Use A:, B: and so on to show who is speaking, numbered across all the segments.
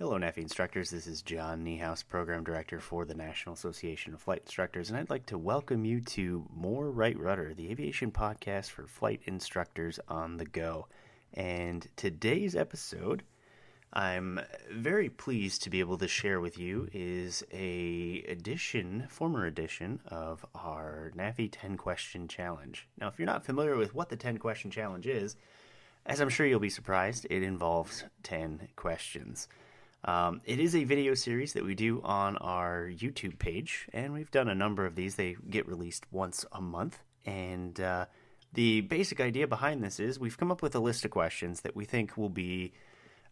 A: Hello, NAFI instructors. This is John Niehaus, Program Director for the National Association of Flight Instructors, and I'd like to welcome you to More Right Rudder, the aviation podcast for flight instructors on the go. And today's episode, I'm very pleased to be able to share with you is a edition, former edition of our NAFI 10 question challenge. Now, if you're not familiar with what the 10 question challenge is, as I'm sure you'll be surprised, it involves 10 questions. Um, it is a video series that we do on our YouTube page, and we've done a number of these. They get released once a month. And uh, the basic idea behind this is we've come up with a list of questions that we think will be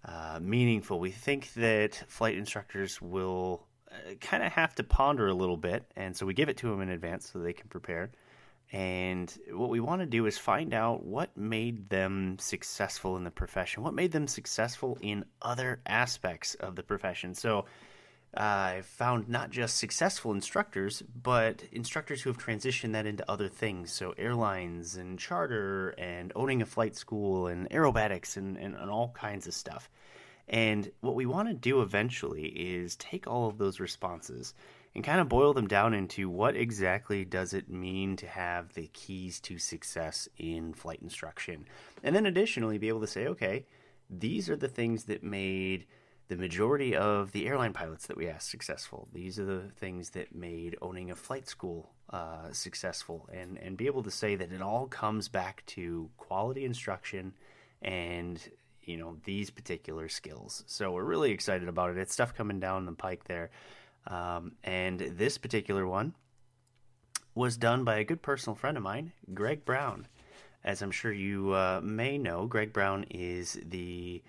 A: uh, meaningful. We think that flight instructors will uh, kind of have to ponder a little bit, and so we give it to them in advance so they can prepare. And what we want to do is find out what made them successful in the profession, what made them successful in other aspects of the profession. So I found not just successful instructors, but instructors who have transitioned that into other things. So airlines and charter and owning a flight school and aerobatics and, and, and all kinds of stuff. And what we want to do eventually is take all of those responses and kind of boil them down into what exactly does it mean to have the keys to success in flight instruction. And then additionally be able to say, okay, these are the things that made the majority of the airline pilots that we asked successful. These are the things that made owning a flight school uh, successful, and and be able to say that it all comes back to quality instruction and you know these particular skills. So we're really excited about it. It's stuff coming down the pike there. Um, and this particular one was done by a good personal friend of mine, Greg Brown. As I'm sure you uh, may know, Greg Brown is the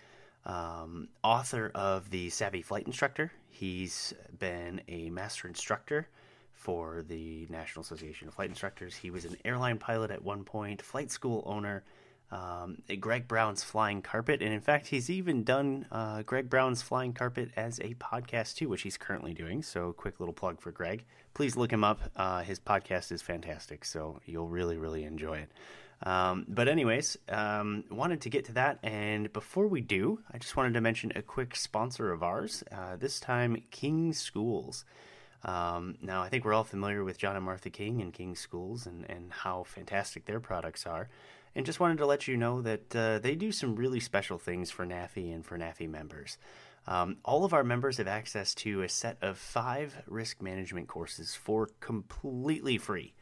A: um, author of The Savvy Flight Instructor. He's been a master instructor for the National Association of Flight Instructors. He was an airline pilot at one point, flight school owner, um, Greg Brown's Flying Carpet, and in fact, he's even done uh, Greg Brown's Flying Carpet as a podcast too, which he's currently doing. So, quick little plug for Greg. Please look him up. Uh, his podcast is fantastic, so you'll really, really enjoy it. Um, but, anyways, um, wanted to get to that, and before we do, I just wanted to mention a quick sponsor of ours. Uh, this time, King Schools. Um, now, I think we're all familiar with John and Martha King and King Schools and, and how fantastic their products are and just wanted to let you know that uh, they do some really special things for NAFI and for NAFI members. Um, all of our members have access to a set of five risk management courses for completely free.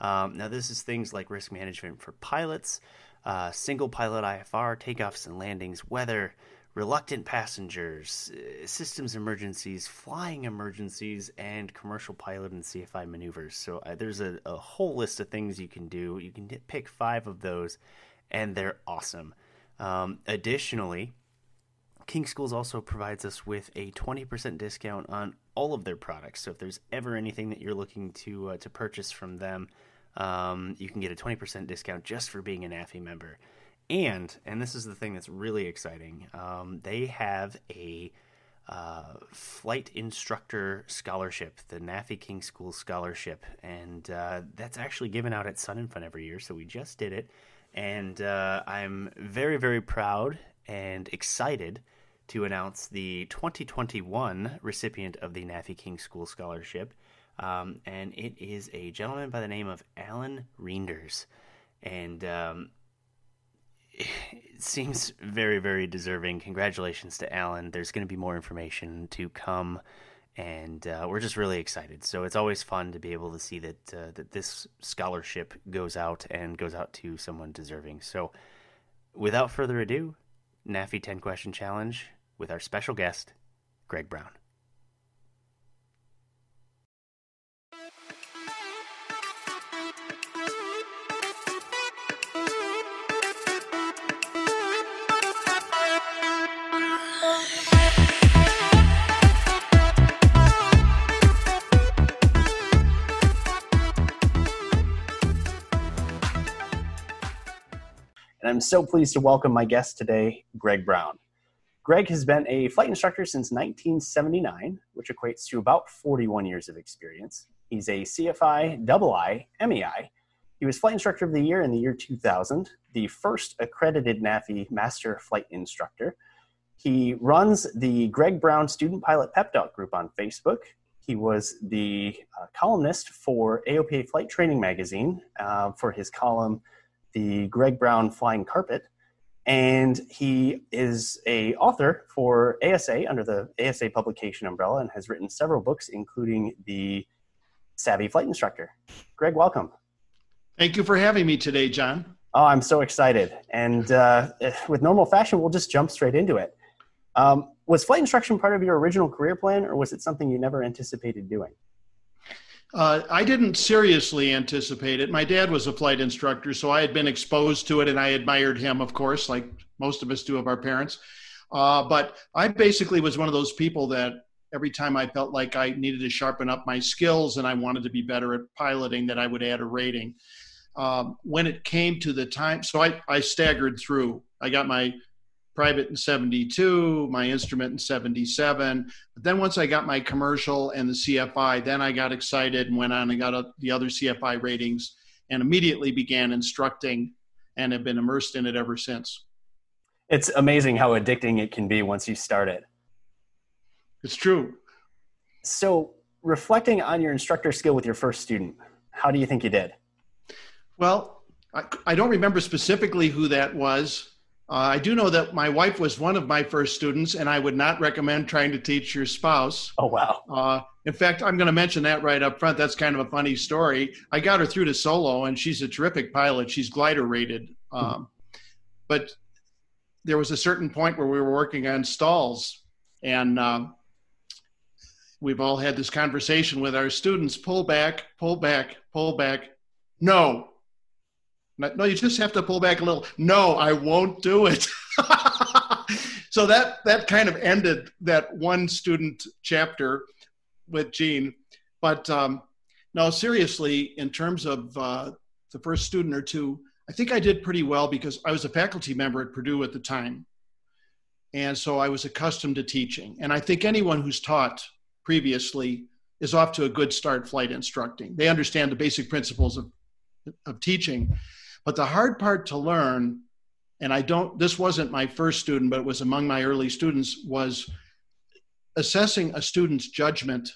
A: Um, now, this is things like risk management for pilots, uh, single pilot IFR, takeoffs and landings, weather, reluctant passengers, uh, systems emergencies, flying emergencies, and commercial pilot and CFI maneuvers. So uh, there's a, a, whole list of things you can do. You can pick five of those, and they're awesome. Um, additionally, King Schools also provides us with a 20% discount on all of their products. So if there's ever anything that you're looking to uh, to purchase from them, um, you can get a 20% discount just for being a NAFI member. And and this is the thing that's really exciting. Um, they have a uh, flight instructor scholarship, the NAFI King School Scholarship, and uh, that's actually given out at Sun and Fun every year. So we just did it, and uh, I'm very very proud and excited to announce the 2021 recipient of the NAFI King School Scholarship, um, and it is a gentleman by the name of Alan Reinders, and um, it seems very, very deserving. Congratulations to Alan. There's going to be more information to come, and uh, we're just really excited. So it's always fun to be able to see that uh, that this scholarship goes out and goes out to someone deserving. So, without further ado, NAFI 10 Question Challenge with our special guest, Greg Brown. And I'm so pleased to welcome my guest today, Greg Brown. Greg has been a flight instructor since 1979, which equates to about 41 years of experience. He's a CFI, double I, MEI. He was Flight Instructor of the Year in the year 2000, the first accredited NAFI Master Flight Instructor.
B: He runs the Greg Brown Student Pilot Pep Talk group on Facebook. He was the uh, columnist for AOPA Flight Training Magazine uh, for his column, The Greg Brown Flying Carpet. And he is a author for ASA under the ASA publication umbrella and has written several books, including the Savvy Flight Instructor. Greg, welcome.
C: Thank you for having me today, John.
B: Oh, I'm so excited. And uh, with normal fashion, we'll just jump straight into it. Um, was flight instruction part of your original career plan, or was it something you never anticipated doing?
C: Uh, I didn't seriously anticipate it. My dad was a flight instructor, so I had been exposed to it and I admired him, of course, like most of us do of our parents. Uh, but I basically was one of those people that every time I felt like I needed to sharpen up my skills and I wanted to be better at piloting, that I would add a rating. Um, when it came to the time, so I, I staggered through. I got my private in 72, my instrument in 77. But then once I got my commercial and the CFI, then I got excited and went on and got a, the other CFI ratings and immediately began instructing and have been immersed in it ever since.
B: It's amazing how addicting it can be once you start it.
C: It's true.
B: So, reflecting on your instructor skill with your first student, how do you think you did?
C: Well, I, I don't remember specifically who that was. Uh, I do know that my wife was one of my first students, and I would not recommend trying to teach your spouse.
B: Oh, wow.
C: Uh, in fact, I'm going to mention that right up front. That's kind of a funny story. I got her through to solo, and she's a terrific pilot. She's glider rated. Hmm. Um, but there was a certain point where we were working on stalls, and um, we've all had this conversation with our students pull back, pull back, pull back. No, no, you just have to pull back a little. No, I won't do it. so that that kind of ended that one student chapter with Gene. But um, no, seriously, in terms of uh, the first student or two, I think I did pretty well because I was a faculty member at Purdue at the time. And so I was accustomed to teaching. And I think anyone who's taught previously is off to a good start flight instructing. They understand the basic principles of, of teaching. But the hard part to learn, and I don't, this wasn't my first student, but it was among my early students, was assessing a student's judgment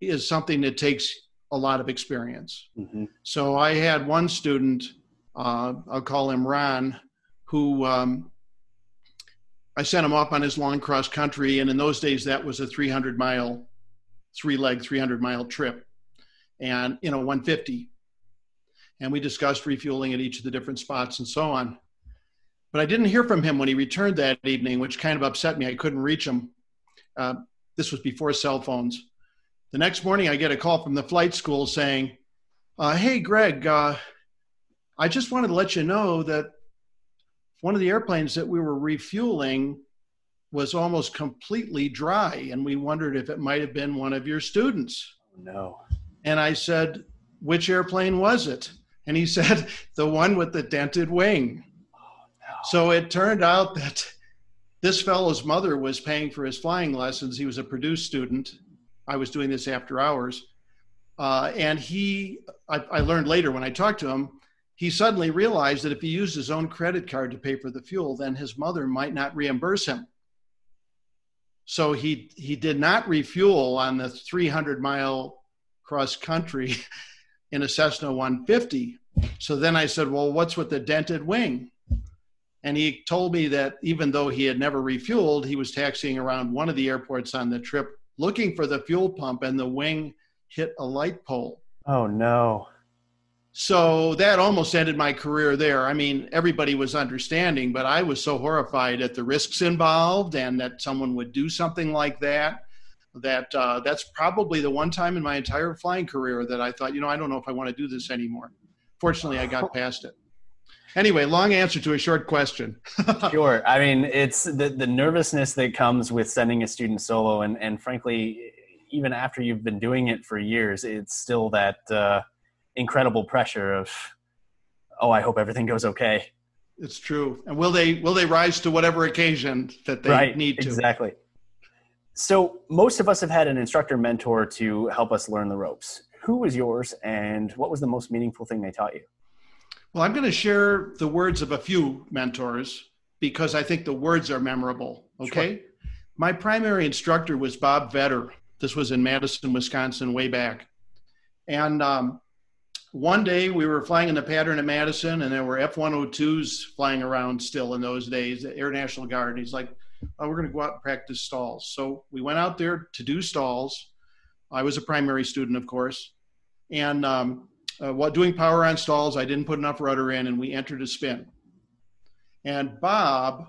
C: is something that takes a lot of experience. Mm-hmm. So I had one student, uh, I'll call him Ron, who um, I sent him off on his long cross country, and in those days that was a 300 mile, three leg, 300 mile trip, and you know 150 and we discussed refueling at each of the different spots and so on. But I didn't hear from him when he returned that evening, which kind of upset me. I couldn't reach him. Uh, this was before cell phones. The next morning, I get a call from the flight school saying, uh, Hey, Greg, uh, I just wanted to let you know that one of the airplanes that we were refueling was almost completely dry, and we wondered if it might have been one of your students.
B: Oh, no.
C: And I said, Which airplane was it? And he said, the one with the dented wing. Oh, no. So it turned out that this fellow's mother was paying for his flying lessons. He was a Purdue student. I was doing this after hours. Uh, and he, I, I learned later when I talked to him, he suddenly realized that if he used his own credit card to pay for the fuel, then his mother might not reimburse him. So he he did not refuel on the 300 mile cross country in a Cessna 150. So then I said, Well, what's with the dented wing? And he told me that even though he had never refueled, he was taxiing around one of the airports on the trip looking for the fuel pump, and the wing hit a light pole.
B: Oh, no.
C: So that almost ended my career there. I mean, everybody was understanding, but I was so horrified at the risks involved and that someone would do something like that that uh, that's probably the one time in my entire flying career that I thought, you know, I don't know if I want to do this anymore. Fortunately, I got past it. Anyway, long answer to a short question.
B: sure. I mean, it's the, the nervousness that comes with sending a student solo, and, and frankly, even after you've been doing it for years, it's still that uh, incredible pressure of, oh, I hope everything goes okay.
C: It's true. And will they will they rise to whatever occasion that they
B: right,
C: need to?
B: Exactly. So, most of us have had an instructor mentor to help us learn the ropes. Who was yours, and what was the most meaningful thing they taught you?
C: Well, I'm going to share the words of a few mentors. because I think the words are memorable. Okay. Sure. My primary instructor was Bob Vetter. This was in Madison, Wisconsin, way back. And um, one day we were flying in the pattern at Madison, and there were F 102s flying around still in those days, the Air National Guard. And he's like, oh, We're going to go out and practice stalls. So we went out there to do stalls. I was a primary student, of course. And um, uh, while doing power on stalls, I didn't put enough rudder in, and we entered a spin. And Bob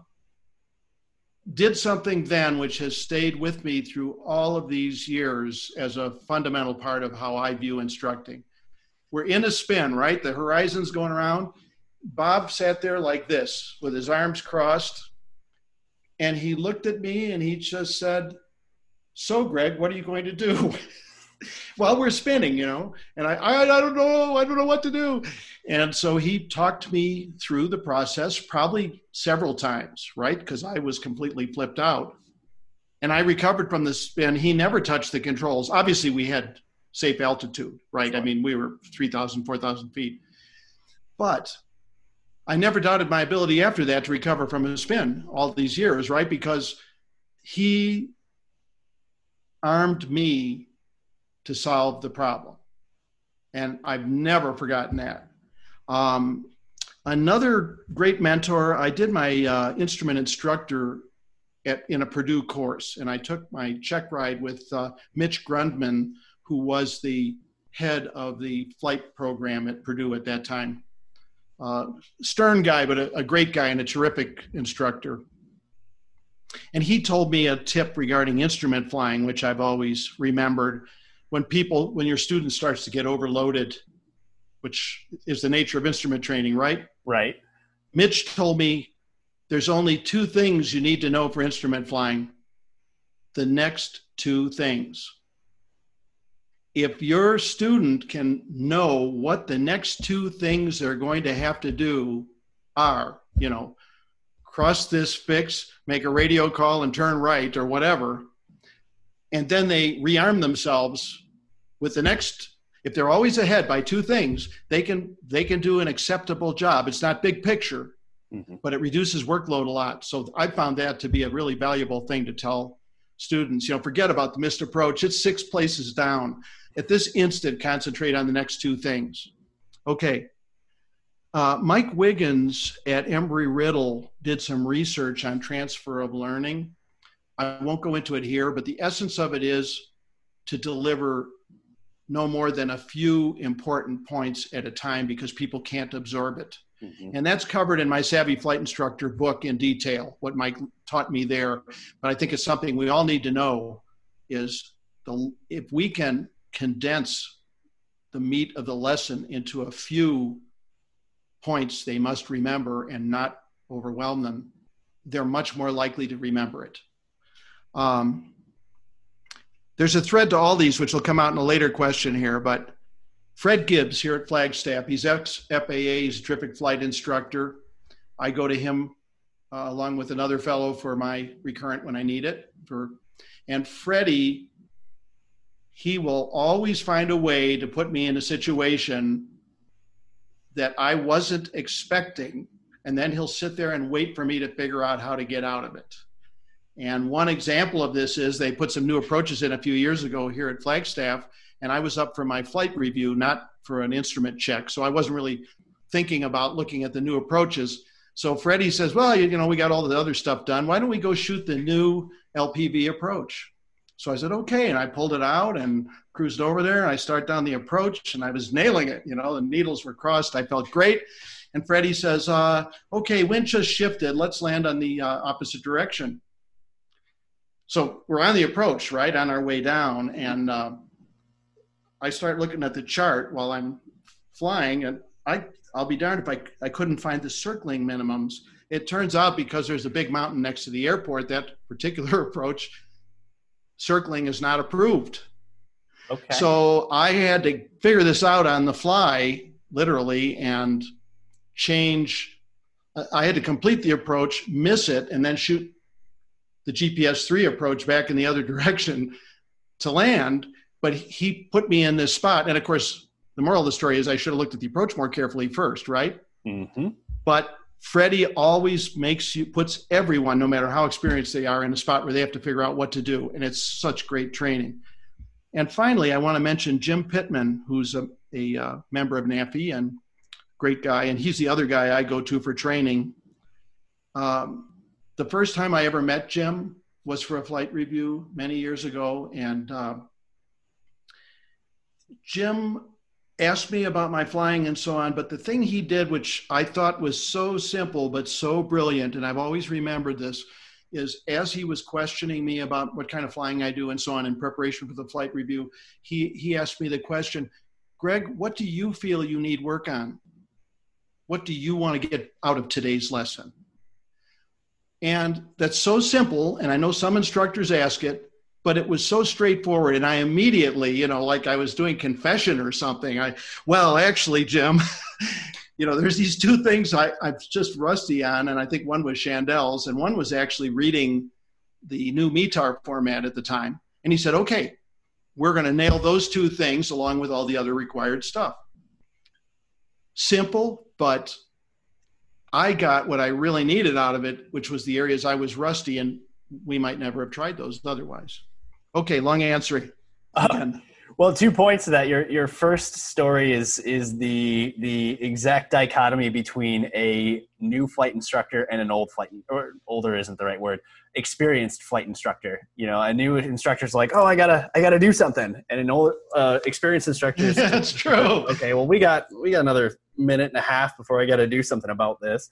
C: did something then which has stayed with me through all of these years as a fundamental part of how I view instructing. We're in a spin, right? The horizon's going around. Bob sat there like this with his arms crossed. And he looked at me and he just said, So, Greg, what are you going to do? while we're spinning, you know. And I, I, I don't know, I don't know what to do. And so he talked me through the process probably several times, right? Because I was completely flipped out. And I recovered from the spin. He never touched the controls. Obviously, we had safe altitude, right? Sure. I mean, we were 3,000, 4,000 feet. But I never doubted my ability after that to recover from a spin all these years, right? Because he armed me to solve the problem. And I've never forgotten that. Um, another great mentor, I did my uh, instrument instructor at, in a Purdue course, and I took my check ride with uh, Mitch Grundman, who was the head of the flight program at Purdue at that time. Uh, stern guy, but a, a great guy and a terrific instructor. And he told me a tip regarding instrument flying, which I've always remembered. When people when your student starts to get overloaded which is the nature of instrument training right?
A: Right.
C: Mitch told me there's only two things you need to know for instrument flying. The next two things. If your student can know what the next two things they're going to have to do are you know cross this fix make a radio call and turn right or whatever. And then they rearm themselves with the next if they're always ahead by two things they can they can do an acceptable job. It's not big picture mm-hmm. but it reduces workload a lot. So i found that to be a really valuable thing to tell students. You know forget about the missed approach. It's six places down. At this instant concentrate on the next two things. Okay uh, mike wiggins at embry-riddle did some research on transfer of learning I won't go into it here, but the essence of it is to deliver no more than a few important points at a time because people can't absorb it. Mm-hmm. And that's covered in my Savvy Flight Instructor book in detail, what Mike taught me there. But I think it's something we all need to know is the, if we can condense the meat of the lesson into a few points they must remember and not overwhelm them, they're much more likely to remember it. Um, there's a thread to all these, which will come out in a later question here, but Fred Gibbs here at Flagstaff, he's ex FAA, he's a terrific flight instructor. I go to him uh, along with another fellow for my recurrent when I need it. For and Freddie, he will always find a way to put me in a situation that I wasn't expecting, and then he'll sit there and wait for me to figure out how to get out of it. And one example of this is they put some new approaches in a few years ago here at Flagstaff, and I was up for my flight review, not for an instrument check. So I wasn't really thinking about looking at the new approaches. So Freddie says, Well, you, know, we got all the other stuff done. Why don't we go shoot the new LPV approach? So I said, Okay. And I pulled it out and cruised over there. And I start down the approach and I was nailing it. You know, the needles were crossed. I felt great. And Freddie says, uh, Okay, wind just shifted. Let's land on the uh, opposite direction so we're on the approach, right, on our way down, and uh, I start looking at the chart while I'm flying, and I I'll be darned if I I couldn't find the circling minimums. It turns out because there's a big mountain next to the airport, that particular approach circling is not approved. Okay. So I had to figure this out on the fly, literally, and change. I had to complete the approach, miss it, and then shoot the GPS 3 approach back in the other direction to land. But he put me in this spot. And of course, the moral of the story is I should have looked at the approach more carefully first, right? Mm-hmm. But Freddie always makes you puts everyone, no matter how experienced they are, in a spot where they have to figure out what to do, and it's such great training. And finally, I want to mention Jim Pittman, who's a, a uh, member of NAFI and great guy, and he's the other guy I go to for training. Um, the first time I ever met Jim was for a flight review many years ago, and uh, Jim asked me about my flying and so on. But the thing he did, which I thought was so simple but so brilliant, and I've always remembered this, is as he was questioning me about what kind of flying I do and so on in preparation for the flight review, he, he asked me the question, Greg, what do you feel you need work on? What do you want to get out of today's lesson? And that's so simple. And I know some instructors ask it, but it was so straightforward and i immediately you know like i was doing confession or something i well actually jim you know there's these two things I, i'm just rusty on and i think one was chandelles and one was actually reading the new METAR format at the time. And he said okay we're going to nail those two things along with all the other required stuff. Simple but i got what i really needed out of it which was the areas i was rusty and we might never have tried those otherwise. Okay, long answer.
B: Uh, well, two points to that. Your your first story is is the the exact dichotomy between a new flight instructor and an old flight or older isn't the right word. Experienced flight instructor. You know, a new instructor's like, oh, I gotta I gotta do something, and an old uh, experienced instructor. Is,
C: That's true.
B: Okay, well, we got we got another minute and a half before I got to do something about this.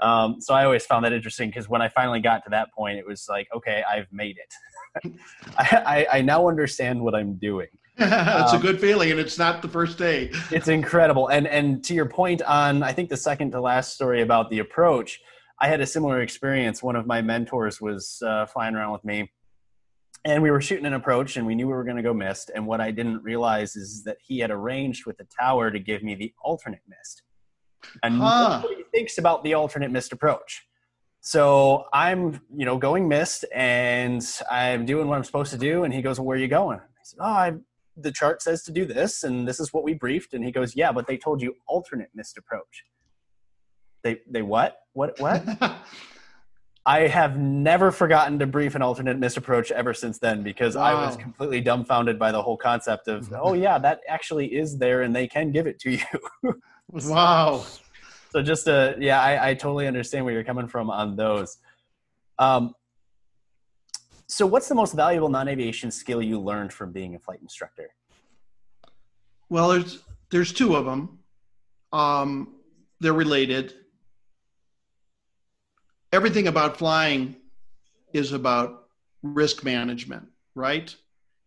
B: Um, so I always found that interesting because when I finally got to that point, it was like, okay, I've made it. I, I, now understand what I'm doing.
C: That's um, a good feeling, and it's not the first day.
B: it's incredible. And and to your point on, I think the second to last story about the approach, I had a similar experience. One of my mentors was uh, flying around with me, and we were shooting an approach, and we knew we were going to go missed. And what I didn't realize is that he had arranged with the tower to give me the alternate missed. And huh. nobody thinks about the alternate missed approach. So I'm, you know, going missed and I'm doing what I'm supposed to do. And he goes, well, where are you going? I said, oh, I, the chart says to do this. And this is what we briefed. And he goes, yeah, but they told you alternate missed approach. They, they what? What, what? I have never forgotten to brief an alternate missed approach ever since then because wow. I was completely dumbfounded by the whole concept of, oh yeah, that actually is there and they can give it to you.
C: wow
B: so just to yeah I, I totally understand where you're coming from on those um, so what's the most valuable non-aviation skill you learned from being a flight instructor?
C: Well there's there's two of them um, they're related. Everything about flying is about risk management right?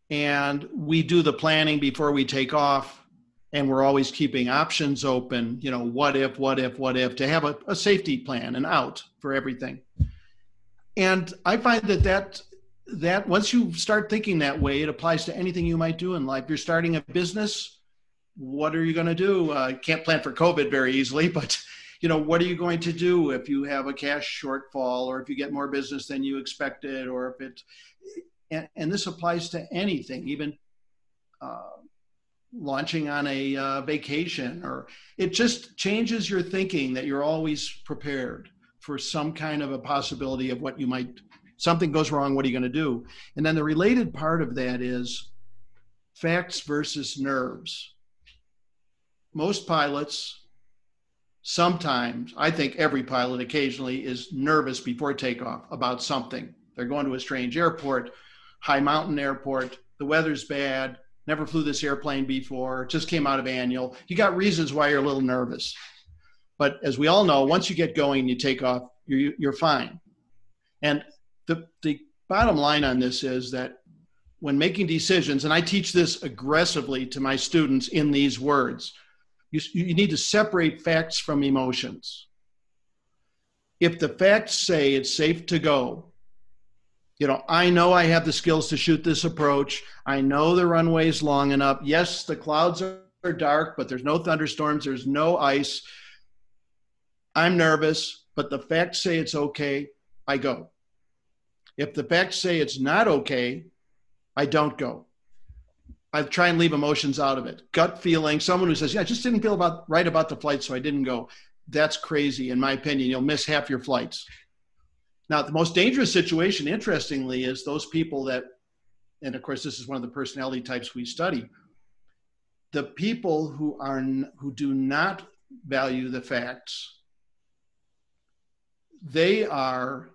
C: And we do the planning before we take off and we're always keeping options open you know what if what if what if to have a, a safety plan and out for everything. And i find that that that once you start thinking that way it applies to anything you might do in life. You're starting a business what are you going to do? Uh, can't plan for covid very easily but you know what are you going to do if you have a cash shortfall or if you get more business than you expected or if it and, and this applies to anything even uh, launching on a uh, vacation or it just changes your thinking that you're always prepared for some kind of a possibility of what you might something goes wrong what are you going to do and then the related part of that is facts versus nerves most pilots sometimes i think every pilot occasionally is nervous before takeoff about something they're going to a strange airport high mountain airport the weather's bad never flew this airplane before, just came out of annual. You got reasons why you're a little nervous. But as we all know, once you get going, you take off, you're, you're fine. And the, the bottom line on this is that when making decisions, and I teach this aggressively to my students in these words, you, you need to separate facts from emotions. If the facts say it's safe to go, you know, I know I have the skills to shoot this approach. I know the runway is long enough. Yes, the clouds are dark, but there's no thunderstorms, there's no ice. I'm nervous, but the facts say it's okay. I go. If the facts say it's not okay, I don't go. I try and leave emotions out of it. Gut feeling, someone who says, "Yeah, I just didn't feel about right about the flight, so I didn't go." that's crazy, in my opinion. You'll miss half your flights. Now, the most dangerous situation, interestingly, is those people that, and of course, this is one of the personality types we study. The people who are who do not value the facts, they are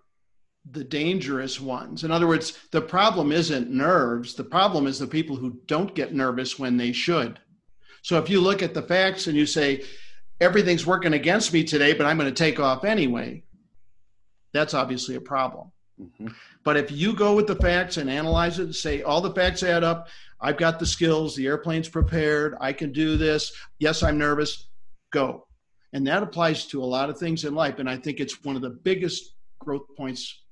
C: the dangerous ones. In other words, the problem isn't nerves. The problem is the people who don't get nervous when they should. So if you look at the facts and you say, everything's working against me today, but I'm going to take off anyway, that's obviously a problem. Mm-hmm. But if you go with the facts and analyze it and say, all the facts add up, I've got the skills, the airplane's prepared, I can do this. Yes, I'm nervous, go. And that applies to a lot of things in life. And I think it's one of the biggest growth points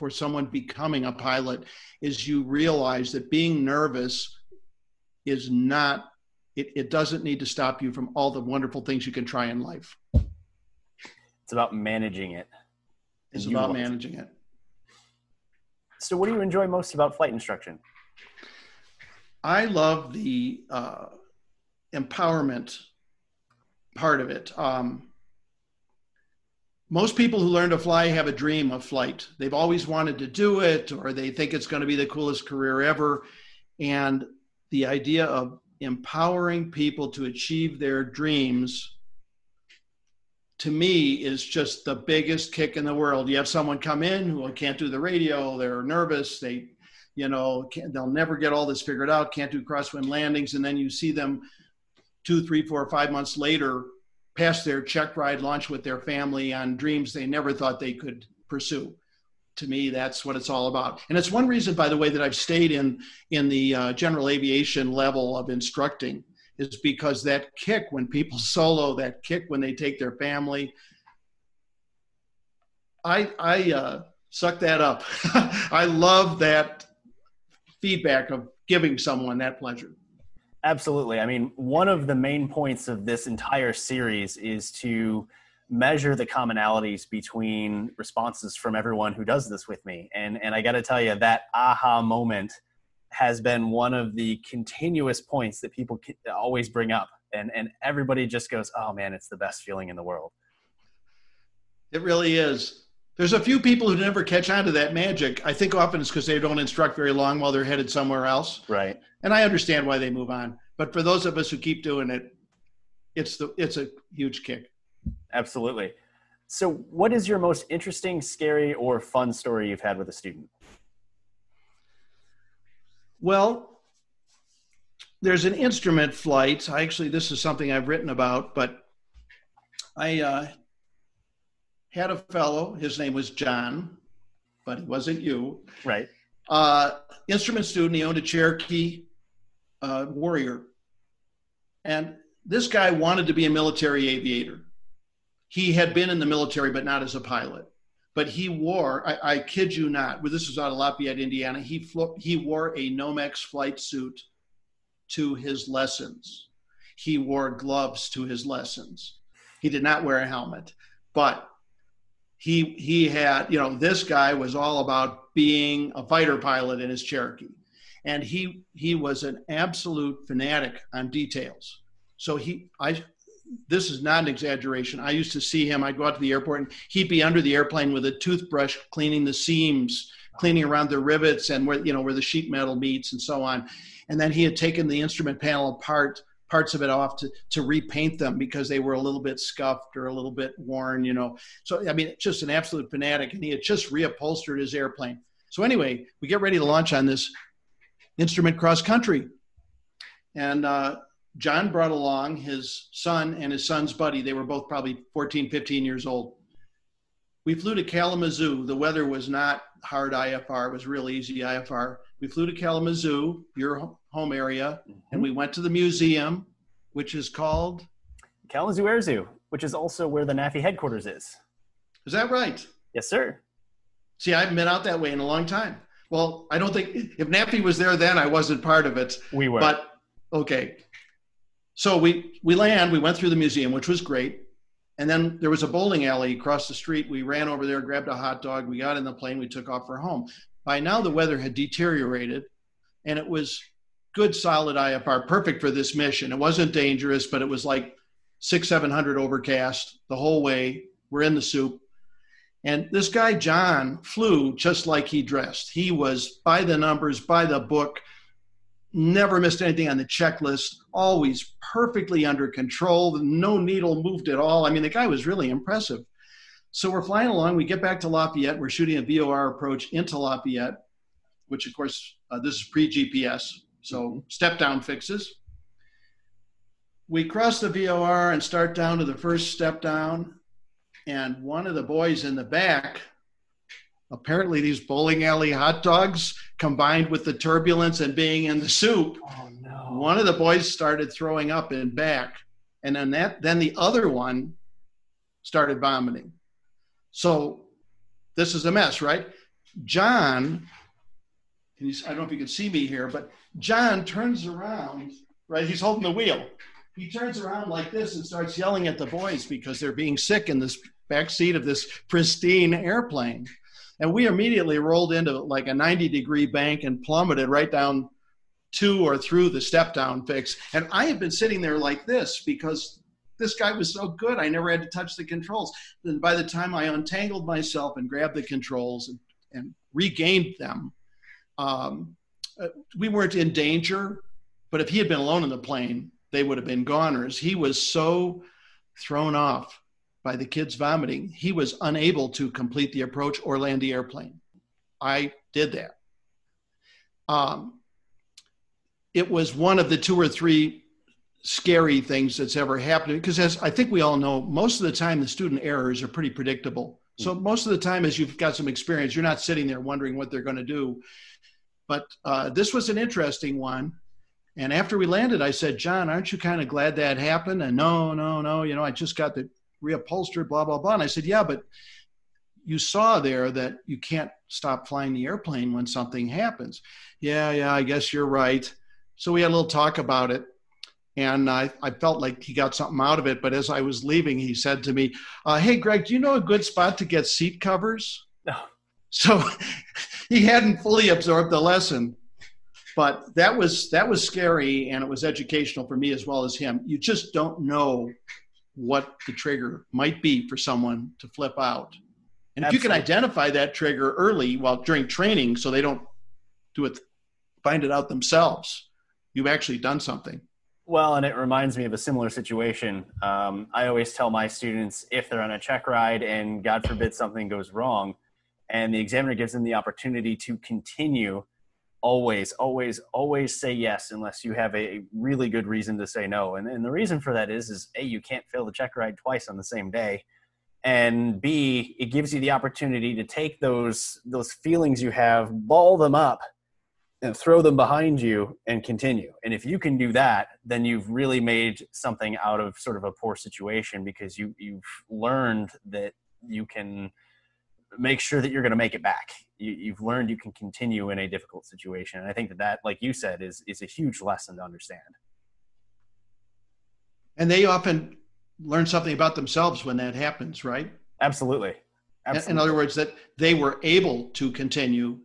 C: for someone becoming a pilot is you realize that being nervous is not it, it doesn't need to stop you from all the wonderful things you can try in life.
A: It's about managing it.
C: It's about managing it.
A: So what do you enjoy most about flight instruction?
C: I love the uh, empowerment part of it. Um, most people who learn to fly have a dream of flight. They've always wanted to do it, or they think it's going to be the coolest career ever. And the idea of empowering people to achieve their dreams to me is just the biggest kick in the world. You have someone come in who can't do the radio, they're nervous, they, you know, they'll never get all this figured out, can't do crosswind landings, and then you see them two, three, four, five months later pass their check ride launch with their family on dreams they never thought they could pursue. To me that's what it's all about. And it's one reason by the way that i've stayed in in the uh, general aviation level of instructing is because that kick when people solo that kick when they take their family i i uh, suck that up. I love that feedback of giving someone that pleasure
A: Absolutely. I mean, one of the main points of this entire series is to measure the commonalities between responses from everyone who does this with me. And and I got to tell you that aha moment has been one of the continuous points that people always bring up and and everybody just goes, "Oh man, it's the best feeling in the world."
C: It really is. There's a few people who never catch on to that magic. I think often it's because they don't instruct very long while they're headed somewhere else.
A: Right.
C: And I understand why they move on. But for those of us who keep doing it, it's the it's a huge kick.
A: Absolutely. So, what is your most interesting, scary, or fun story you've had with a student?
C: Well, there's an instrument flight. I actually, this is something I've written about, but I uh, had a fellow, his name was John, but he wasn't you.
A: Right.
C: Uh, instrument student, he owned a Cherokee uh, Warrior. And this guy wanted to be a military aviator. He had been in the military, but not as a pilot. But he wore, I, I kid you not, this was out of Lafayette, Indiana, he, flo- he wore a Nomex flight suit to his lessons. He wore gloves to his lessons. He did not wear a helmet. But he he had you know this guy was all about being a fighter pilot in his Cherokee, and he he was an absolute fanatic on details. So he I this is not an exaggeration. I used to see him. I'd go out to the airport and he'd be under the airplane with a toothbrush cleaning the seams, cleaning around the rivets and where you know where the sheet metal meets and so on. And then he had taken the instrument panel apart parts of it off to, to repaint them because they were a little bit scuffed or a little bit worn, you know. So, I mean, just an absolute fanatic. And he had just reupholstered his airplane. So, anyway, we get ready to launch on this instrument cross country. And uh, John brought along his son and his son's buddy. They were both probably 14, 15 years old. We flew to Kalamazoo. The weather was not hard IFR, it was real easy IFR. We flew to Kalamazoo, your home area, mm-hmm. and we went to the museum, which is called
A: Kalamazoo Air Zoo, which is also where the NAFI headquarters is.
C: Is that right?
A: Yes, sir.
C: See, I haven't been out that way in a long time. Well, I don't think if NAFI was there then, I wasn't part of it.
A: We were.
C: But okay. So we we land. We went through the museum, which was great. And then there was a bowling alley across the street. We ran over there, grabbed a hot dog. We got in the plane. We took off for home. By now, the weather had deteriorated, and it was good, solid IFR, perfect for this mission. It wasn't dangerous, but it was like six, 700 overcast the whole way. We're in the soup. And this guy, John, flew just like he dressed. He was by the numbers, by the book, never missed anything on the checklist, always perfectly under control, no needle moved at all. I mean, the guy was really impressive. So we're flying along. We get back to Lafayette. We're shooting a VOR approach into Lafayette, which, of course, uh, this is pre GPS. So mm-hmm. step down fixes. We cross the VOR and start down to the first step down. And one of the boys in the back apparently these bowling alley hot dogs combined with the turbulence and being in the soup oh, no. one of the boys started throwing up in back and then that then the other one started vomiting so this is a mess right john you, i don't know if you can see me here but john turns around right he's holding the wheel he turns around like this and starts yelling at the boys because they're being sick in this back seat of this pristine airplane and we immediately rolled into like a 90 degree bank and plummeted right down to or through the step down fix. And I had been sitting there like this because this guy was so good. I never had to touch the controls. And by the time I untangled myself and grabbed the controls and, and regained them, um, we weren't in danger. But if he had been alone in the plane, they would have been goners. He was so thrown off by the kids vomiting, he was unable to complete the approach or land the airplane. I did that. Um, it was one of the two or three scary things that's ever happened because as I think we all know, most of the time the student errors are pretty predictable. So most of the time, as you've got some experience, you're not sitting there wondering what they're going to do. But uh, this was an interesting one. And after we landed, I said, John, aren't you kind of glad that happened? And no, no, no. You know, I just got the reupholstered, blah, blah, blah. And I said, yeah, but you saw there that you can't stop flying the airplane when something happens. Yeah, yeah, I guess you're right. So we had a little talk about it. And I, I felt like he got something out of it. But as I was leaving, he said to me, uh, Hey, Greg, do you know a good spot to get seat covers? So he hadn't fully absorbed the lesson. But that was that was scary and it was educational for me as well as him. You just don't know what the trigger might be for someone to flip out. And Absolutely. if you can identify that trigger early while during training so they don't do it find it out themselves, you've actually done something.
B: Well, and it reminds me of a similar situation. Um, I always tell my students if they're on a check ride and God forbid something goes wrong, and the examiner gives them the opportunity to continue always always always say yes unless you have a really good reason to say no. And, and the reason for that is is a you can't fail the check ride twice on the same day. And b it gives you the opportunity to take those those feelings you have ball them up and throw them behind you and continue. And if you can do that then you've really made something out of sort of a poor situation because you you've learned that you can make sure that you're going to make it back. You, have learned you can continue in a difficult situation. And I think that that, like you said, is is a huge lesson to understand.
C: And they often learn something about themselves when that happens, right?
B: Absolutely.
C: Absolutely. In other words, that they were able to continue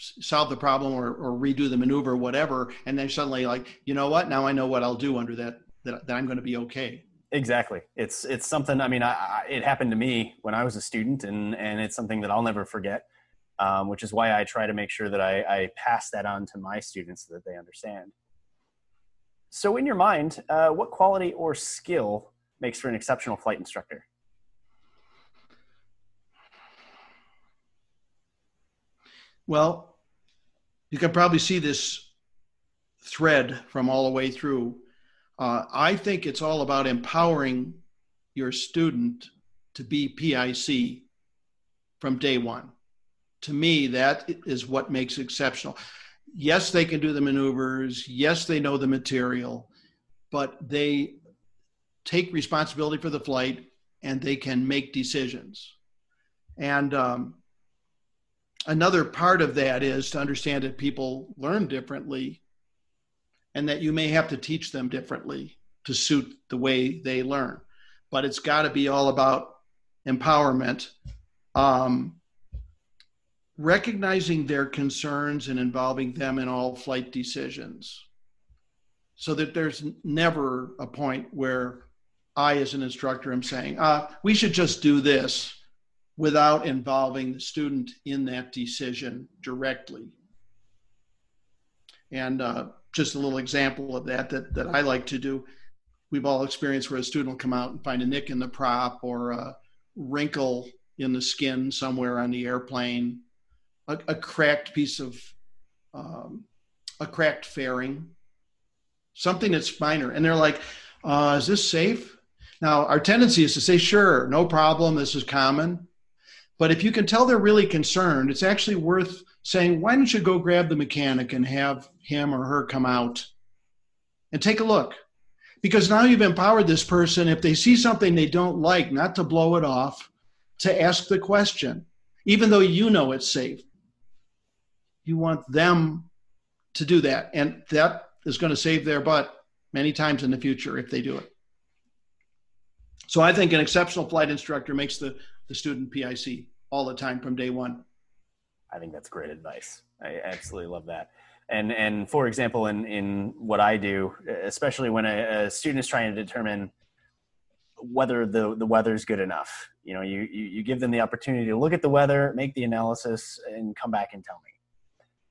C: solve the problem or, or redo the maneuver, whatever, and then suddenly like, you know what? Now I know what I'll do under that. That, that I'm going to be okay.
B: Exactly. It's it's something. I mean, I, I, it happened to me when I was a student, and and it's something that I'll never forget. Um, which is why I try to make sure that I, I, pass that on to my students so that they understand. So, in your mind, uh, what quality or skill makes for an exceptional flight instructor?
C: Well, you can probably see this thread from all the way through uh, I think it's all about empowering your student to be PIC from day one. To me, that is what makes exceptional. Yes, they can do the maneuvers. Yes, they know the material, but they take responsibility for the flight and they can make decisions. And um, another part of that is to understand that people learn differently and that you may have to teach them differently to suit the way they learn. But it's got to be all about empowerment, um, recognizing their concerns and involving them in all flight decisions. so that there's never a point where I, as an instructor, am saying, uh, we should just do this without involving the student in that decision directly. And uh, just a little example of that, that that I like to do. We've all experienced where a student will come out and find a nick in the prop or a wrinkle in the skin somewhere on the airplane, a, a cracked piece of um, a cracked fairing, something that's minor. And they're like, uh, is this safe? Now, our tendency is to say, sure, no problem, this is common. But if you can tell they're really concerned, it's actually worth saying, why don't you go grab the mechanic and have him or her come out and take a look? Because now you've empowered this person, if they see something they don't like, not to blow it off, to ask the question, even though you know it's safe. You want them to do that. And that is going to save their butt many times in the future if they do it. So I think an exceptional flight instructor makes the, the student PIC all the time from day one.
B: I think that's great advice. I absolutely love that. And and for example, in in what I do, especially when a, a student is trying to determine whether the the weather is good enough, you know, you, you you give them the opportunity to look at the weather, make the analysis, and come back and tell me.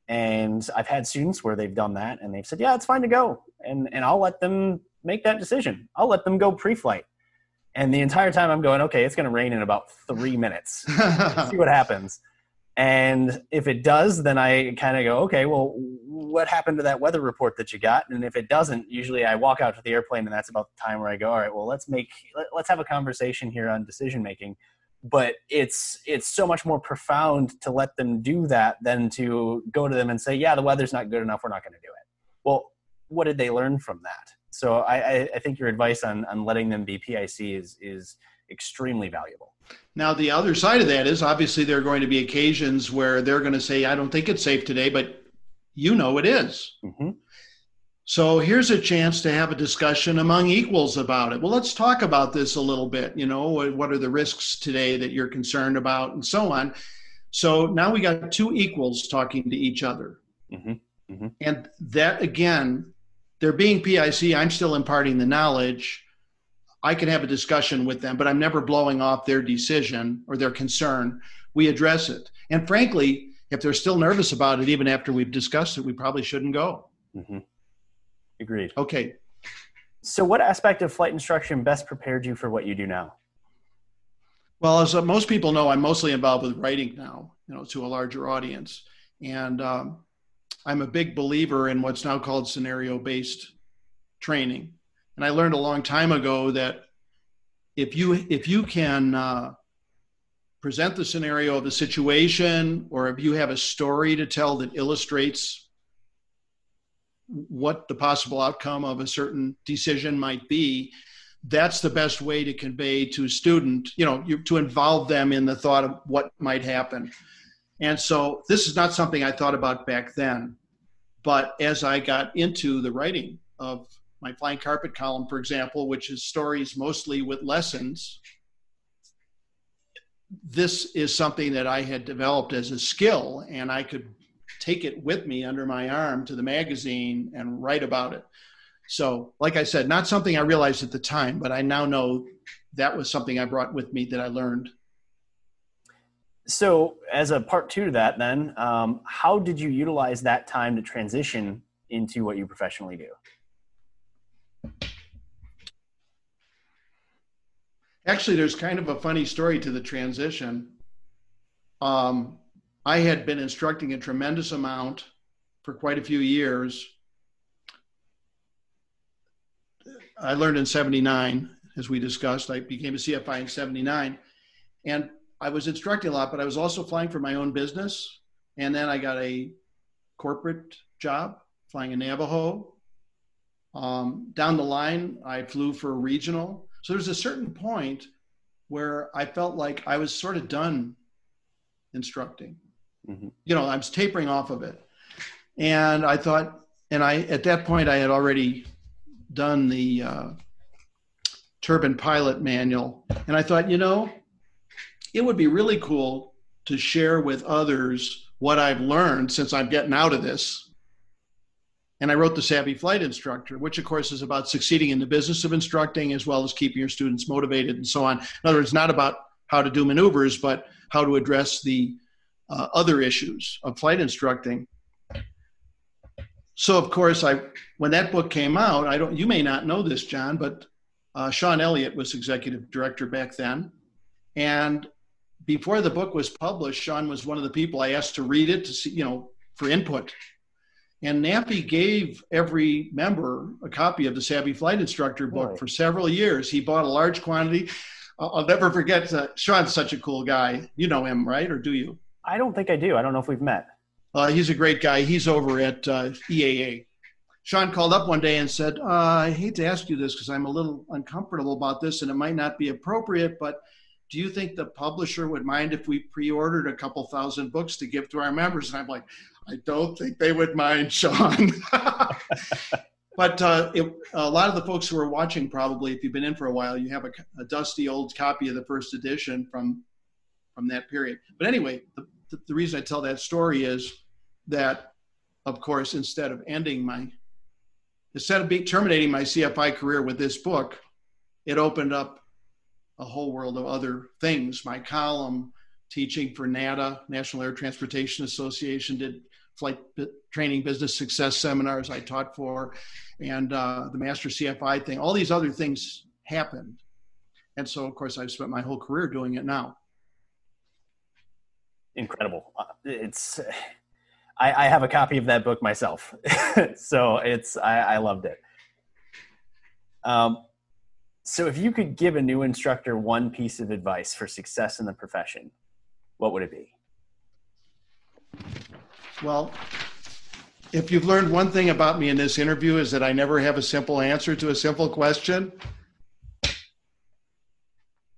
B: And I've had students where they've done that and they've said, yeah, it's fine to go. And, and I'll let them make that decision. I'll let them go pre-flight. And the entire time I'm going, okay, it's going to rain in about three minutes. see what happens. And if it does, then I kind of go, okay, well, what happened to that weather report that you got? And if it doesn't, usually I walk out to the airplane, and that's about the time where I go, all right, well, let's make, let's have a conversation here on decision making. But it's it's so much more profound to let them do that than to go to them and say yeah the weather's not good enough we're not going to do it. Well what did they learn from that? So i i think your advice on on letting them be pic is is extremely valuable
C: now the other side of that is obviously there are going to be occasions where they're going to say i don't think it's safe today but you know it is. Mm-hmm. So here's a chance to have a discussion among equals about it. Well, let's talk about this a little bit. You know, what are the risks today that you're concerned about, and so on. So now we got two equals talking to each other. Mm-hmm. Mm-hmm. And that again, they're being PIC. I'm still imparting the knowledge. I can have a discussion with them, but I'm never blowing off their decision or their concern. We address it. And frankly, if they're still nervous about it, even after we've discussed it, we probably shouldn't go. Mm-hmm.
B: Agreed.
C: Okay.
B: So, what aspect of flight instruction best prepared you for what you do now?
C: Well, as most people know, I'm mostly involved with writing now, you know, to a larger audience, and um, I'm a big believer in what's now called scenario-based training. And I learned a long time ago that if you if you can uh, present the scenario of a situation, or if you have a story to tell that illustrates what the possible outcome of a certain decision might be that's the best way to convey to a student you know you, to involve them in the thought of what might happen. And so this is not something i thought about back then but as i got into the writing of my flying carpet column for example which is stories mostly with lessons this is something that i had developed as a skill and i could take it with me under my arm to the magazine and write about it. So, like I said, not something I realized at the time, but I now know that was something I brought with me that I learned.
B: So, as a part two to that, then, um, how did you utilize that time to transition into what you professionally do?
C: Actually, there's kind of a funny story to the transition. Um, I had been instructing a tremendous amount for quite a few years. I learned in 79, as we discussed. I became a CFI in 79. And I was instructing a lot, but I was also flying for my own business. And then I got a corporate job flying a Navajo. Um, down the line, I flew for a regional. So there's a certain point where I felt like I was sort of done instructing. Mm-hmm. You know, I was tapering off of it. And I thought, and I, at that point, I had already done the uh, turbine pilot manual. And I thought, you know, it would be really cool to share with others what I've learned since I'm getting out of this. And I wrote The Savvy Flight Instructor, which, of course, is about succeeding in the business of instructing as well as keeping your students motivated and so on. In other words, not about how to do maneuvers, but how to address the uh, other issues of flight instructing. So, of course, I when that book came out, I don't. You may not know this, John, but uh, Sean Elliott was executive director back then, and before the book was published, Sean was one of the people I asked to read it to see, you know, for input. And NAFI gave every member a copy of the Savvy Flight Instructor book right. for several years. He bought a large quantity. I'll never forget. Uh, Sean's such a cool guy. You know him, right? Or do you?
B: I don't think I do. I don't know if we've met.
C: Uh, he's a great guy. He's over at uh, EAA. Sean called up one day and said, uh, I hate to ask you this because I'm a little uncomfortable about this and it might not be appropriate, but do you think the publisher would mind if we pre-ordered a couple thousand books to give to our members? And I'm like, I don't think they would mind, Sean. but uh, it, a lot of the folks who are watching, probably, if you've been in for a while, you have a, a dusty old copy of the first edition from from that period. But anyway, the, the, reason I tell that story is that, of course, instead of ending my, instead of being, terminating my CFI career with this book, it opened up a whole world of other things. My column teaching for NATA, National Air Transportation Association, did flight training business success seminars I taught for, and uh, the Master CFI thing. All these other things happened. And so, of course, I've spent my whole career doing it now.
B: Incredible. Uh, it's, I, I, have a copy of that book myself. so it's, I, I loved it. Um, so, if you could give a new instructor one piece of advice for success in the profession, what would it be?
C: Well, if you've learned one thing about me in this interview is that I never have a simple answer to a simple question.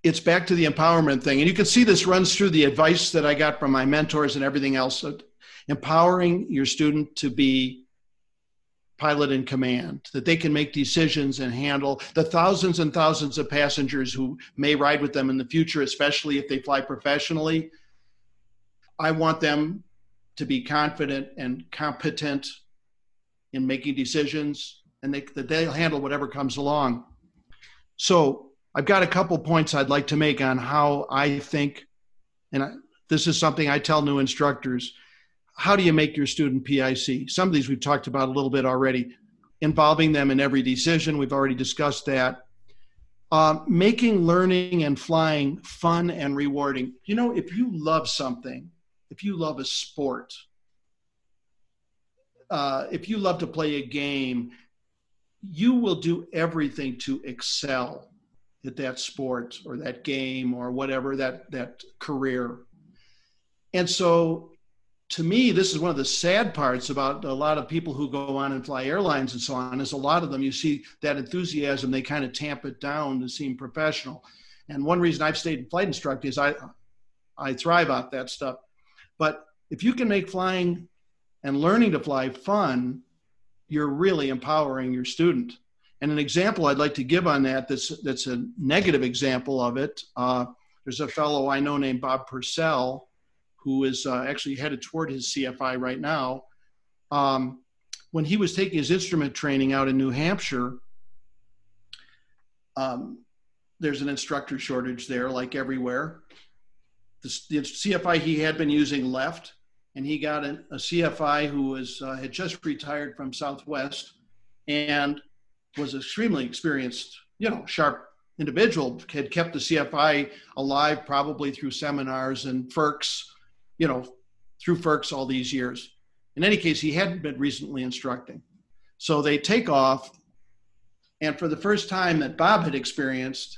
C: It's back to the empowerment thing. And you can see this runs through the advice that I got from my mentors and everything else. Empowering your student to be pilot in command, that they can make decisions and handle the thousands and thousands of passengers who may ride with them in the future, especially if they fly professionally. I want them to be confident and competent in making decisions and they, that they'll handle whatever comes along. So I've got a couple points I'd like to make on how I think, and I, this is something I tell new instructors how do you make your student PIC? Some of these we've talked about a little bit already. Involving them in every decision, we've already discussed that. Uh, making learning and flying fun and rewarding. You know, if you love something, if you love a sport, uh, if you love to play a game, you will do everything to excel at that sport or that game or whatever that that career. And so to me, this is one of the sad parts about a lot of people who go on and fly airlines and so on. Is a lot of them you see that enthusiasm they kind of tamp it down to seem professional. And one reason I've stayed in flight instructor is I I thrive off that stuff. But if you can make flying and learning to fly fun, you're really empowering your student. And an example I'd like to give on that that's that's a negative example of it. Uh, there's a fellow I know named Bob Purcell who is uh, actually headed toward his CFI right now. Um, when he was taking his instrument training out in New Hampshire, um, there's an instructor shortage there, like everywhere. The, the, CFI he had been using left, and he got an, a CFI who was uh, had just retired from Southwest and was extremely experienced, you know, sharp individual. Had kept the CFI alive probably through seminars and FIRCs you know, through FIRCs all these years. In any case, he hadn't been recently instructing. So they take off, and for the first time that Bob had experienced,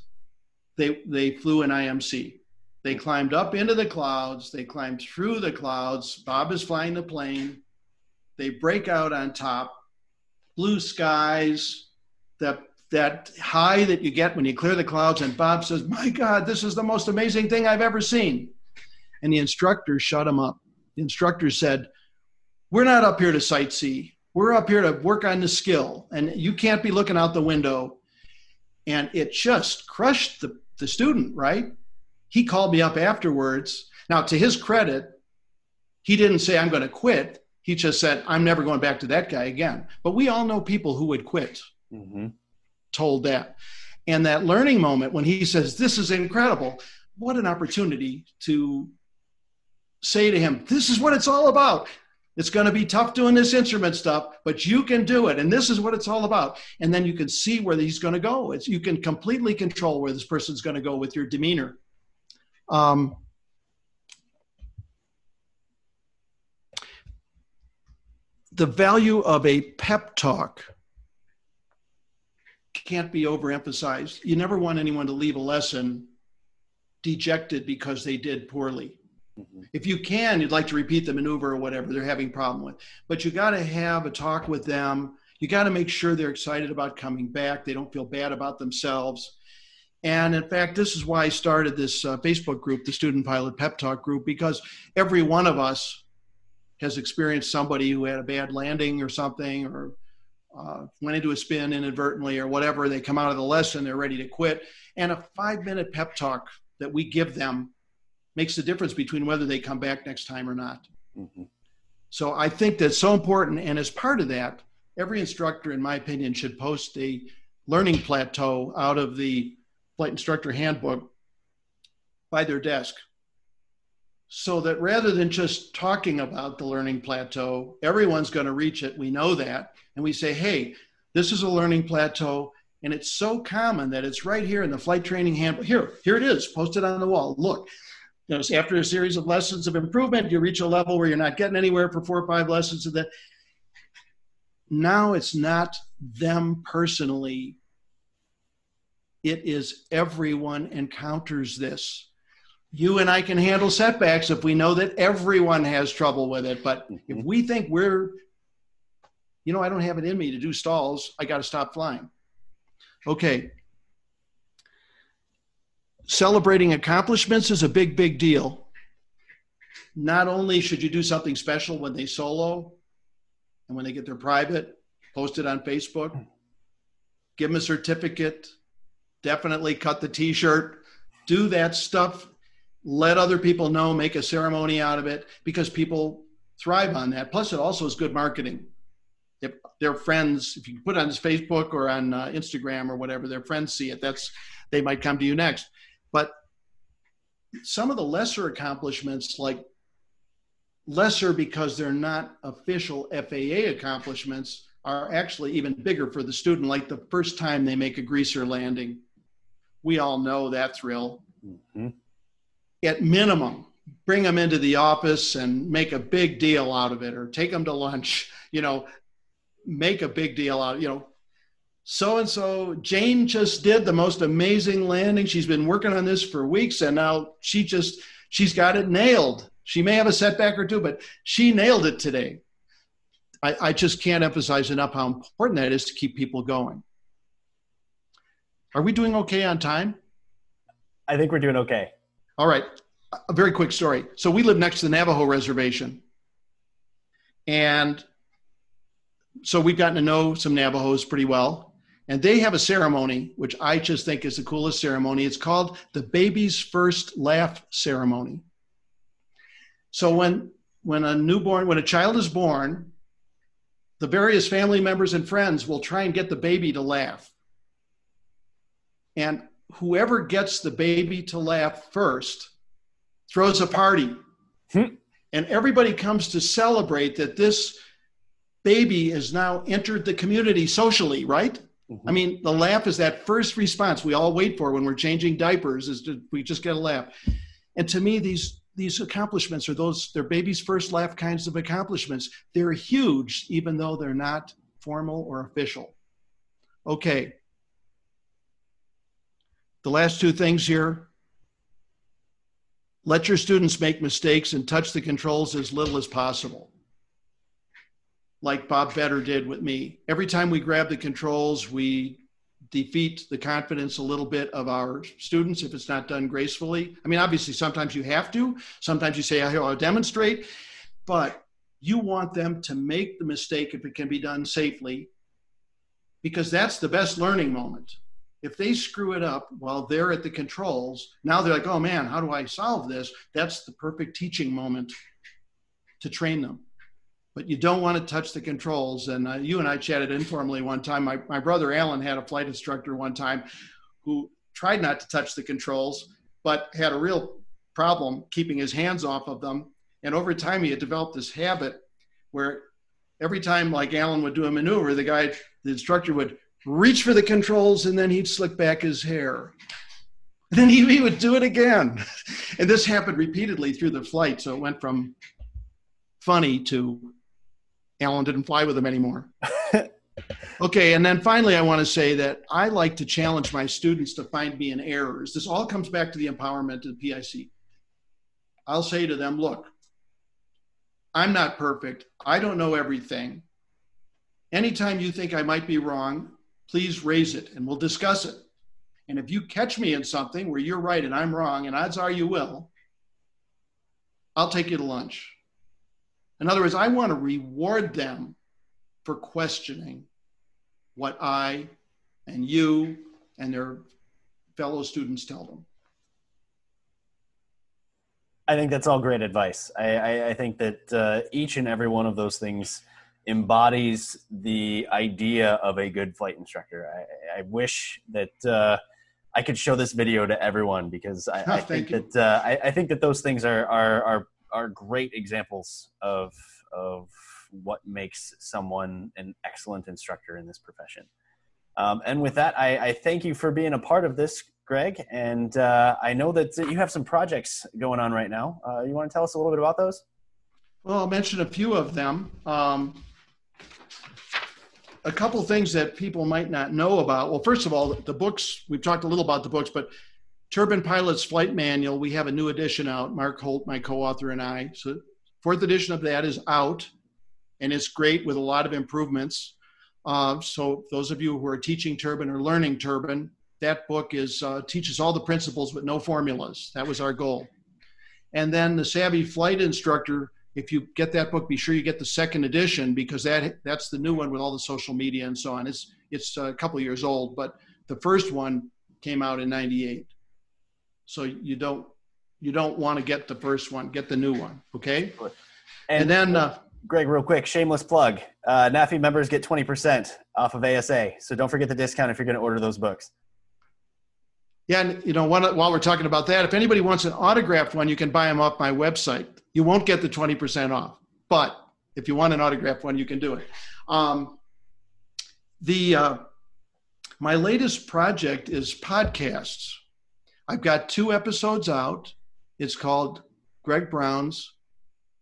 C: they, they flew an IMC. They climbed up into the clouds, they climbed through the clouds. Bob is flying the plane. They break out on top, blue skies, that that high that you get when you clear the clouds. And Bob says, My God, this is the most amazing thing I've ever seen and the instructor shut him up. The instructor said, We're not up here to sightsee. We're up here to work on the skill, and you can't be looking out the window. And it just crushed the, the student, right? He called me up afterwards. Now, to his credit, he didn't say, I'm going to quit. He just said, I'm never going back to that guy again. But we all know people who would quit, mm-hmm. told that. And that learning moment when he says, This is incredible, what an opportunity to say to him, This is what it's all about. It's going to be tough doing this instrument stuff, but you can do it. And this is what it's all about. And then you can see where he's going to go. It's, you can completely control where this person's going to go with your demeanor. Um, the value of a pep talk can't be overemphasized. You never want anyone to leave a lesson dejected because they did poorly. Mm-hmm. If you can, you'd like to repeat the maneuver or whatever they're having problem with. But you got to have a talk with them. You got to make sure they're excited about coming back. They don't feel bad about themselves. And in fact, this is why I started this uh, Facebook group, the Student Pilot Pep Talk group, because every one of us has experienced somebody who had a bad landing or something, or uh, went into a spin inadvertently, or whatever. They come out of the lesson, they're ready to quit. And a five minute pep talk that we give them makes the difference between whether they come back next time or not. Mm-hmm. So I think that's so important. And as part of that, every instructor, in my opinion, should post a learning plateau out of the flight instructor handbook by their desk. So that rather than just talking about the learning plateau, everyone's going to reach it. We know that. And we say, hey, this is a learning plateau. And it's so common that it's right here in the flight training handbook. Here, here it is, posted on the wall. Look, you know, after a series of lessons of improvement, you reach a level where you're not getting anywhere for four or five lessons of that. Now it's not them personally. It is everyone encounters this. You and I can handle setbacks if we know that everyone has trouble with it. But if mm-hmm. we think we're, you know, I don't have it in me to do stalls, I got to stop flying. Okay, celebrating accomplishments is a big, big deal. Not only should you do something special when they solo and when they get their private, post it on Facebook, give them a certificate, definitely cut the t shirt, do that stuff, let other people know, make a ceremony out of it because people thrive on that. Plus, it also is good marketing. If their friends, if you put it on Facebook or on uh, Instagram or whatever, their friends see it, that's they might come to you next. But some of the lesser accomplishments, like lesser because they're not official FAA accomplishments, are actually even bigger for the student, like the first time they make a greaser landing. We all know that thrill. Mm-hmm. At minimum, bring them into the office and make a big deal out of it, or take them to lunch, you know, make a big deal out, you know, so and so jane just did the most amazing landing. She's been working on this for weeks and now she just she's got it nailed. She may have a setback or two but she nailed it today. I, I just can't emphasize enough how important that is to keep people going are we doing okay on time
B: i think we're doing okay
C: all right a very quick story so we live next to the navajo reservation and so we've gotten to know some navajos pretty well and they have a ceremony, which I just think is the coolest ceremony. It's called the baby's first laugh ceremony. So when when a newborn, when a child is born, the various family members and friends will try and get the baby to laugh. And whoever gets the baby to laugh first throws a party. Hmm. And everybody comes to celebrate that this baby has now entered the community socially, right? Mm-hmm. I mean, the laugh is that first response we all wait for when we're changing diapers is to, we just get a laugh. And to me, these these accomplishments are those they're baby's first laugh kinds of accomplishments. They're huge, even though they're not formal or official. Okay. The last two things here. Let your students make mistakes and touch the controls as little as possible like Bob Better did with me. Every time we grab the controls, we defeat the confidence a little bit of our students if it's not done gracefully. I mean, obviously, sometimes you have to. Sometimes you say, I'll demonstrate, but you want them to make the mistake if it can be done safely, because that's the best learning moment. If they screw it up while they're at the controls, now they're like, oh man, how do I solve this? That's the perfect teaching moment to train them. but you don't want to touch the controls. And uh, you and I chatted informally one time. My, my brother Alan had a flight instructor one time who tried not to touch the controls, but had a real problem keeping his hands off of them. And over time, he had developed this habit where every time, like Alan would do a maneuver, the guy, the instructor would reach for the controls and then he'd slick back his hair. And then he, he would do it again. And this happened repeatedly through the flight. So it went from funny to Alan didn't fly with him anymore. okay, and then finally, I want to say that I like to challenge my students to find me in errors. This all comes back to the empowerment of PIC. I'll say to them, look, I'm not perfect. I don't know everything. Anytime you think I might be wrong, please raise it and we'll discuss it. And if you catch me in something where you're right and I'm wrong, and odds are you will, I'll take you to lunch. In other words, I want to reward them for questioning what I and you and their fellow students tell them.
B: I think that's all great advice. I, I, I think that uh, each and every one of those things embodies the idea of a good flight instructor. I, I wish that uh, I could show this video to everyone because I, oh, I think you. that uh, I, I, think that those things are are are, are great examples of of what makes someone an excellent instructor in this profession. Um, and with that, I, I, thank you for being a part of this, Greg. And uh, I know that you have some projects going on right now. Uh, you want to tell us a little bit about those?
C: Well, I'll mention a few of them. Um, a couple things that people might not know about. Well, first of all, the books, we've talked a little about the books, but Turbine Pilot's Flight Manual, we have a new edition out. Mark Holt, my co author, and I. So, fourth edition of that is out, and it's great with a lot of improvements. Uh, so, those of you who are teaching turbine or learning turbine, that book is uh, teaches all the principles but no formulas. That was our goal. And then the Savvy Flight Instructor if you get that book, be sure you get the second edition because that that's the new one with all the social media and so on. It's it's a couple years old, but the first one came out in '98. So you don't you don't want to get the first one. Get the new one, okay?
B: And, and then, uh, Greg, real quick, shameless plug: uh, NAFI members get twenty percent off of ASA. So don't forget the discount if you're going to order those books.
C: Yeah, and you know, one, while we're talking about that, if anybody wants an autographed one, you can buy them off my website. You won't get the 20% off, but if you want an autographed one, you can do it. Um, the uh, my latest project is podcasts. I've got two episodes out. It's called Greg Brown's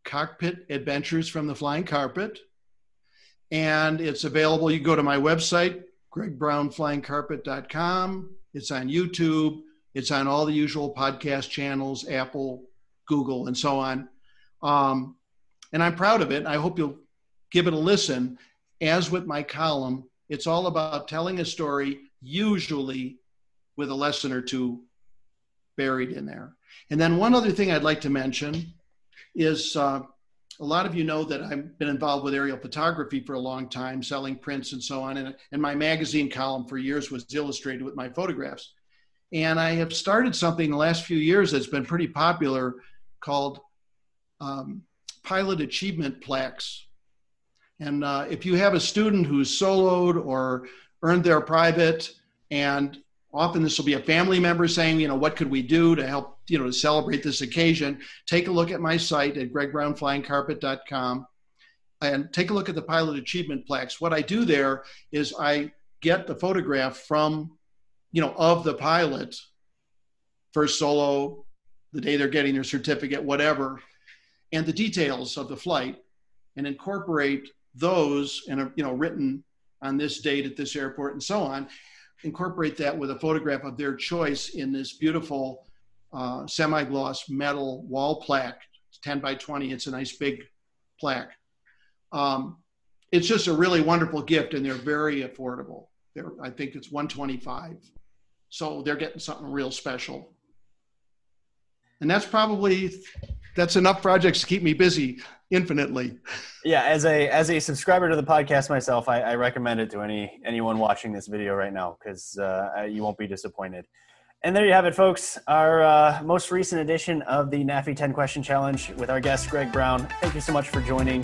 C: Cockpit Adventures from the Flying Carpet, and it's available. You go to my website, gregbrownflyingcarpet.com. It's on YouTube. It's on all the usual podcast channels, Apple, Google, and so on. Um, and I'm proud of it. I hope you'll give it a listen. As with my column, it's all about telling a story, usually with a lesson or two buried in there. And then one other thing I'd like to mention is uh, a lot of you know that I've been involved with aerial photography for a long time, selling prints and so on. And, and my magazine column for years was illustrated with my photographs. And I have started something in the last few years that's been pretty popular called um, pilot achievement plaques. And uh, if you have a student who's soloed or earned their private, and often this will be a family member saying, you know, what could we do to help, you know, to celebrate this occasion, take a look at my site at gregbrownflyingcarpet.com and take a look at the pilot achievement plaques. What I do there is I get the photograph from, you know, of the pilot, first solo, the day they're getting their certificate, whatever, and the details of the flight and incorporate those and you know written on this date at this airport and so on incorporate that with a photograph of their choice in this beautiful uh, semi-gloss metal wall plaque. It's 10 by 20 it's a nice big plaque. Um, it's just a really wonderful gift and they're very affordable. They're, i think it's 125 so they're getting something real special. And that's probably that's enough projects to keep me busy infinitely.
B: Yeah, as a as a subscriber to the podcast myself, I, I recommend it to any anyone watching this video right now because uh, you won't be disappointed. And there you have it, folks. Our uh, most recent edition of the NAFI 10 Question Challenge with our guest Greg Brown. Thank you so much for joining.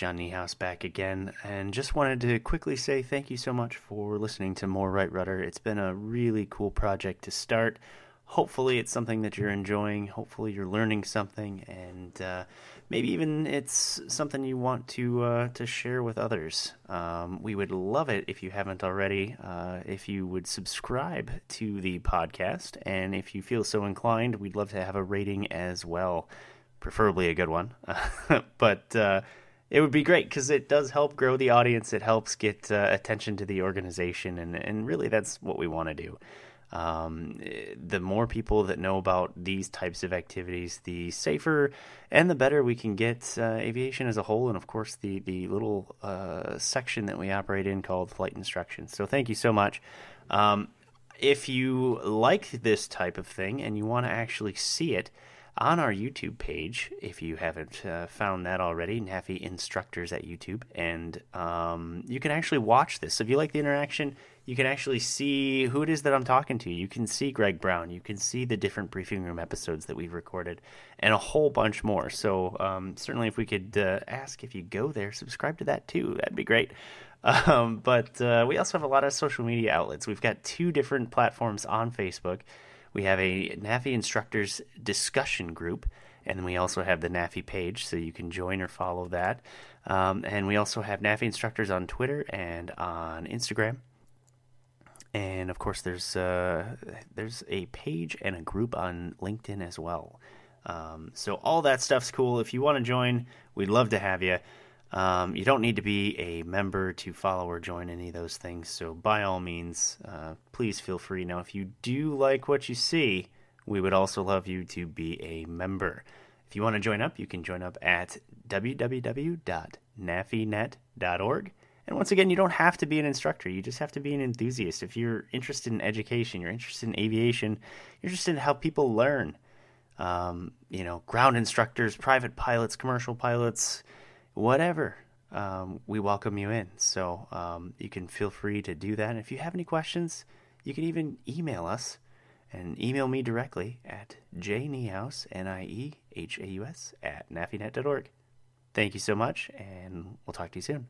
A: John Niehaus back again, and just wanted to quickly say thank you so much for listening to More Right Rudder. It's been a really cool project to start. Hopefully, it's something that you're enjoying. Hopefully, you're learning something, and uh, maybe even it's something you want to uh, to share with others. Um, we would love it if you haven't already. Uh, if you would subscribe to the podcast, and if you feel so inclined, we'd love to have a rating as well, preferably a good one. but uh, it would be great because it does help grow the audience. It helps get uh, attention to the organization, and and really that's what we want to do. Um, the more people that know about these types of activities, the safer and the better we can get uh, aviation as a whole, and of course the the little uh, section that we operate in called flight instruction. So thank you so much. Um, if you like this type of thing and you want to actually see it on our YouTube page, if you haven't uh, found that already, NAFI Instructors at YouTube. And um, you can actually watch this. So if you like the interaction, you can actually see who it is that I'm talking to. You can see Greg Brown. You can see the different briefing room episodes that we've recorded, and a whole bunch more. So um, certainly, if we could uh, ask if you go there, subscribe to that too. That'd be great. Um, but uh, we also have a lot of social media outlets. We've got two different platforms on Facebook. We have a NAFI instructors discussion group, and we also have the NAFI page, so you can join or follow that. Um, and we also have NAFI instructors on Twitter and on Instagram. And of course, there's uh, there's a page and a group on LinkedIn as well. Um, so all that stuff's cool. If you want to join, we'd love to have you. Um, you don't need to be a member to follow or join any of those things. So, by all means, uh, please feel free. Now, if you do like what you see, we would also love you to be a member. If you want to join up, you can join up at www.nafinet.org. And once again, you don't have to be an instructor. You just have to be an enthusiast. If you're interested in education, you're interested in aviation, you're interested in how people learn. Um, you know, ground instructors, private pilots, commercial pilots, whatever, um, we welcome you in. So um, you can feel free to do that. And if you have any questions, you can even email us and email me directly at jniehaus, N-I-E-H-A-U-S, at nafinet.org. Thank you so much, and we'll talk to you soon.